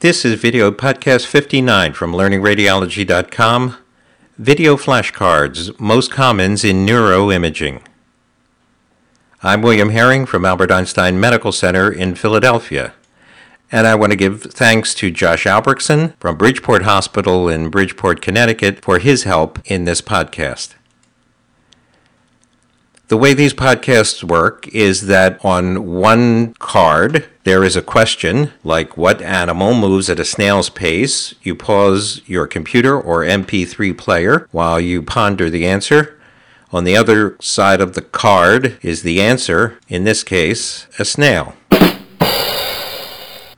This is video podcast 59 from learningradiology.com. Video flashcards, most commons in neuroimaging. I'm William Herring from Albert Einstein Medical Center in Philadelphia. And I want to give thanks to Josh Albrechtsen from Bridgeport Hospital in Bridgeport, Connecticut for his help in this podcast. The way these podcasts work is that on one card, there is a question like what animal moves at a snail's pace. You pause your computer or MP3 player while you ponder the answer. On the other side of the card is the answer, in this case, a snail.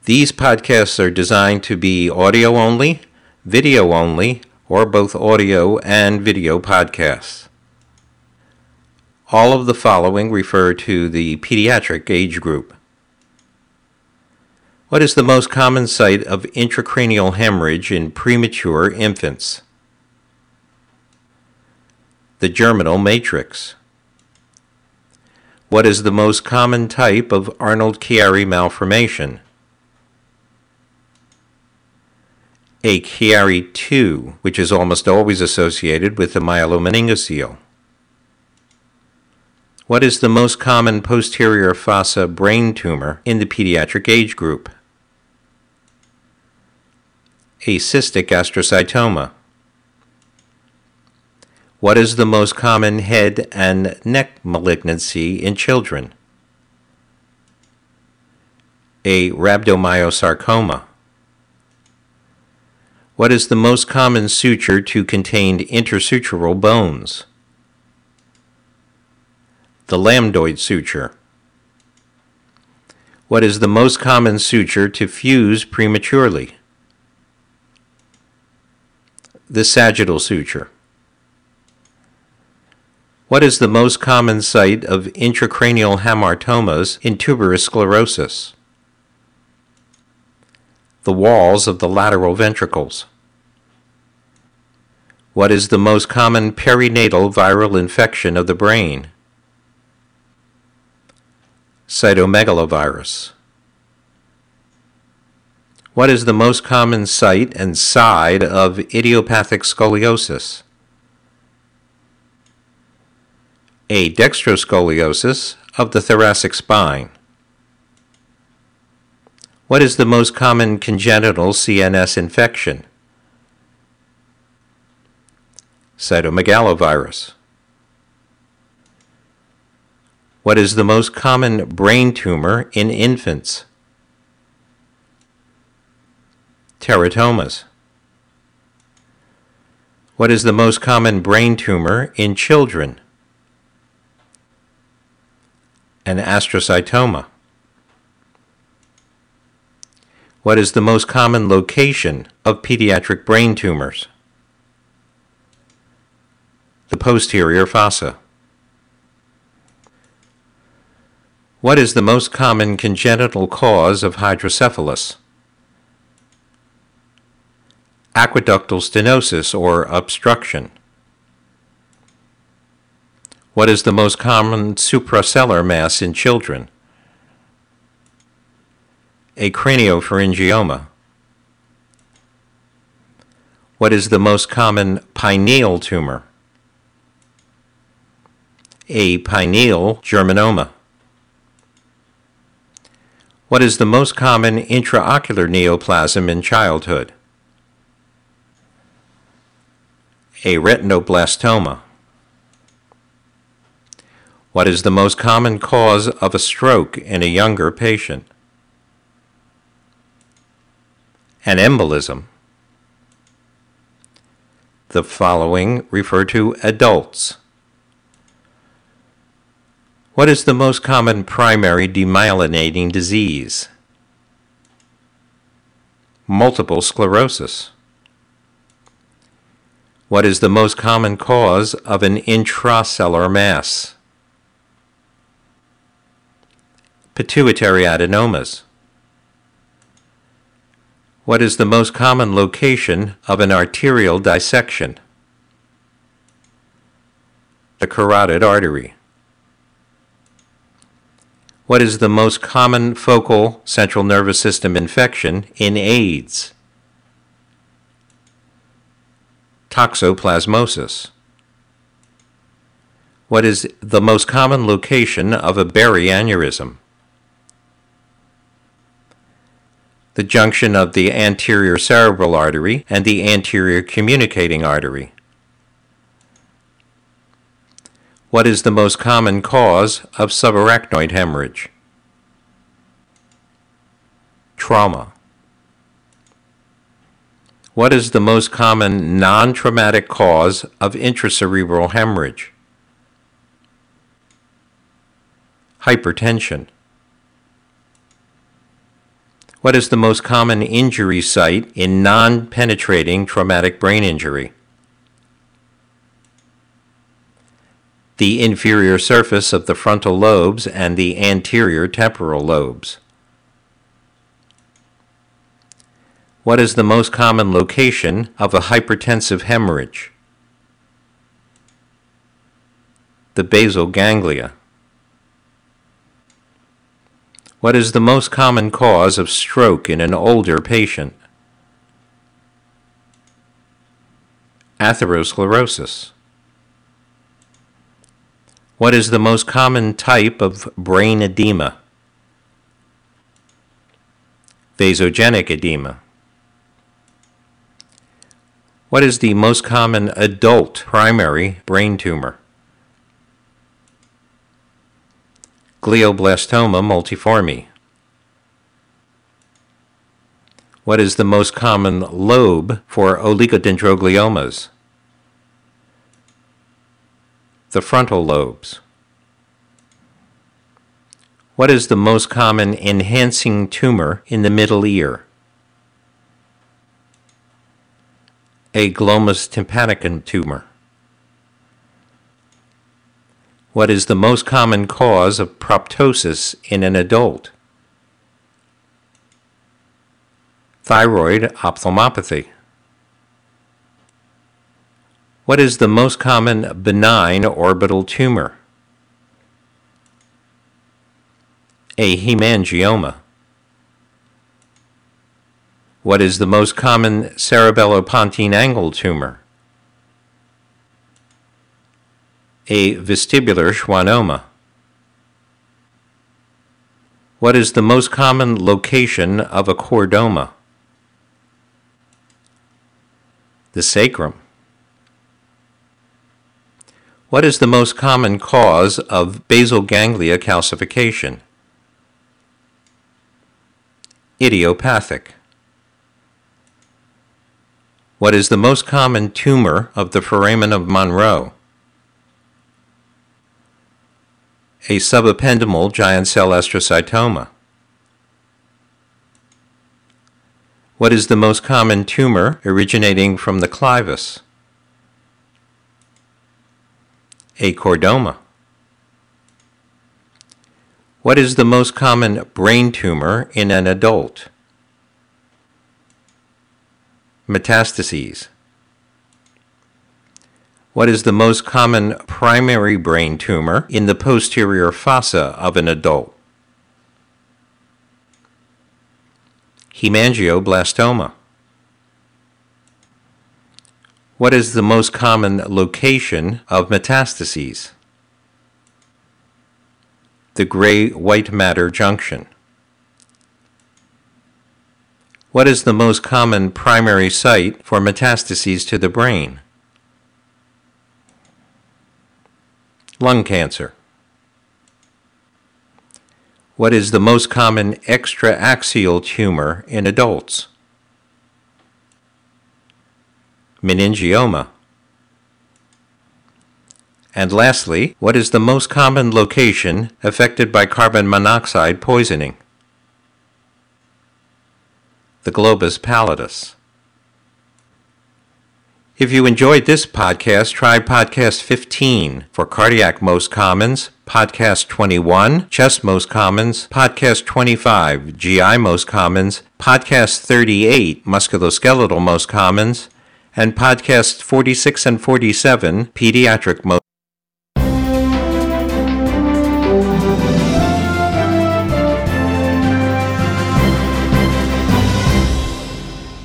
These podcasts are designed to be audio only, video only, or both audio and video podcasts. All of the following refer to the pediatric age group. What is the most common site of intracranial hemorrhage in premature infants? The germinal matrix. What is the most common type of Arnold Chiari malformation? A Chiari 2, which is almost always associated with the myelomeningocele. What is the most common posterior fossa brain tumor in the pediatric age group? A cystic astrocytoma. What is the most common head and neck malignancy in children? A rhabdomyosarcoma. What is the most common suture to contain intersutural bones? The lambdoid suture. What is the most common suture to fuse prematurely? The sagittal suture. What is the most common site of intracranial hamartomas in tuberous sclerosis? The walls of the lateral ventricles. What is the most common perinatal viral infection of the brain? Cytomegalovirus. What is the most common site and side of idiopathic scoliosis? A dextroscoliosis of the thoracic spine. What is the most common congenital CNS infection? Cytomegalovirus. What is the most common brain tumor in infants? Teratomas. What is the most common brain tumor in children? An astrocytoma. What is the most common location of pediatric brain tumors? The posterior fossa. What is the most common congenital cause of hydrocephalus? Aqueductal stenosis or obstruction. What is the most common suprasellar mass in children? A craniopharyngioma. What is the most common pineal tumor? A pineal germinoma. What is the most common intraocular neoplasm in childhood? A retinoblastoma. What is the most common cause of a stroke in a younger patient? An embolism. The following refer to adults. What is the most common primary demyelinating disease? Multiple sclerosis. What is the most common cause of an intrasellar mass? Pituitary adenomas. What is the most common location of an arterial dissection? The carotid artery. What is the most common focal central nervous system infection in AIDS? Toxoplasmosis. What is the most common location of a berry aneurysm? The junction of the anterior cerebral artery and the anterior communicating artery. What is the most common cause of subarachnoid hemorrhage? Trauma. What is the most common non traumatic cause of intracerebral hemorrhage? Hypertension. What is the most common injury site in non penetrating traumatic brain injury? The inferior surface of the frontal lobes and the anterior temporal lobes. What is the most common location of a hypertensive hemorrhage? The basal ganglia. What is the most common cause of stroke in an older patient? Atherosclerosis. What is the most common type of brain edema? Vasogenic edema. What is the most common adult primary brain tumor? Glioblastoma multiforme. What is the most common lobe for oligodendrogliomas? The frontal lobes. What is the most common enhancing tumor in the middle ear? A glomus tympanicum tumor. What is the most common cause of proptosis in an adult? Thyroid ophthalmopathy. What is the most common benign orbital tumor? A hemangioma. What is the most common cerebellopontine angle tumor? A vestibular schwannoma. What is the most common location of a chordoma? The sacrum. What is the most common cause of basal ganglia calcification? Idiopathic. What is the most common tumor of the foramen of Monro? A subependymal giant cell astrocytoma. What is the most common tumor originating from the clivus? A chordoma. What is the most common brain tumor in an adult? Metastases. What is the most common primary brain tumor in the posterior fossa of an adult? Hemangioblastoma. What is the most common location of metastases? The gray white matter junction. What is the most common primary site for metastases to the brain? Lung cancer. What is the most common extraaxial tumor in adults? Meningioma. And lastly, what is the most common location affected by carbon monoxide poisoning? The globus pallidus. If you enjoyed this podcast, try podcast 15 for cardiac most commons, podcast 21, chest most commons, podcast 25, GI most commons, podcast 38, musculoskeletal most commons, and podcast 46 and 47, pediatric most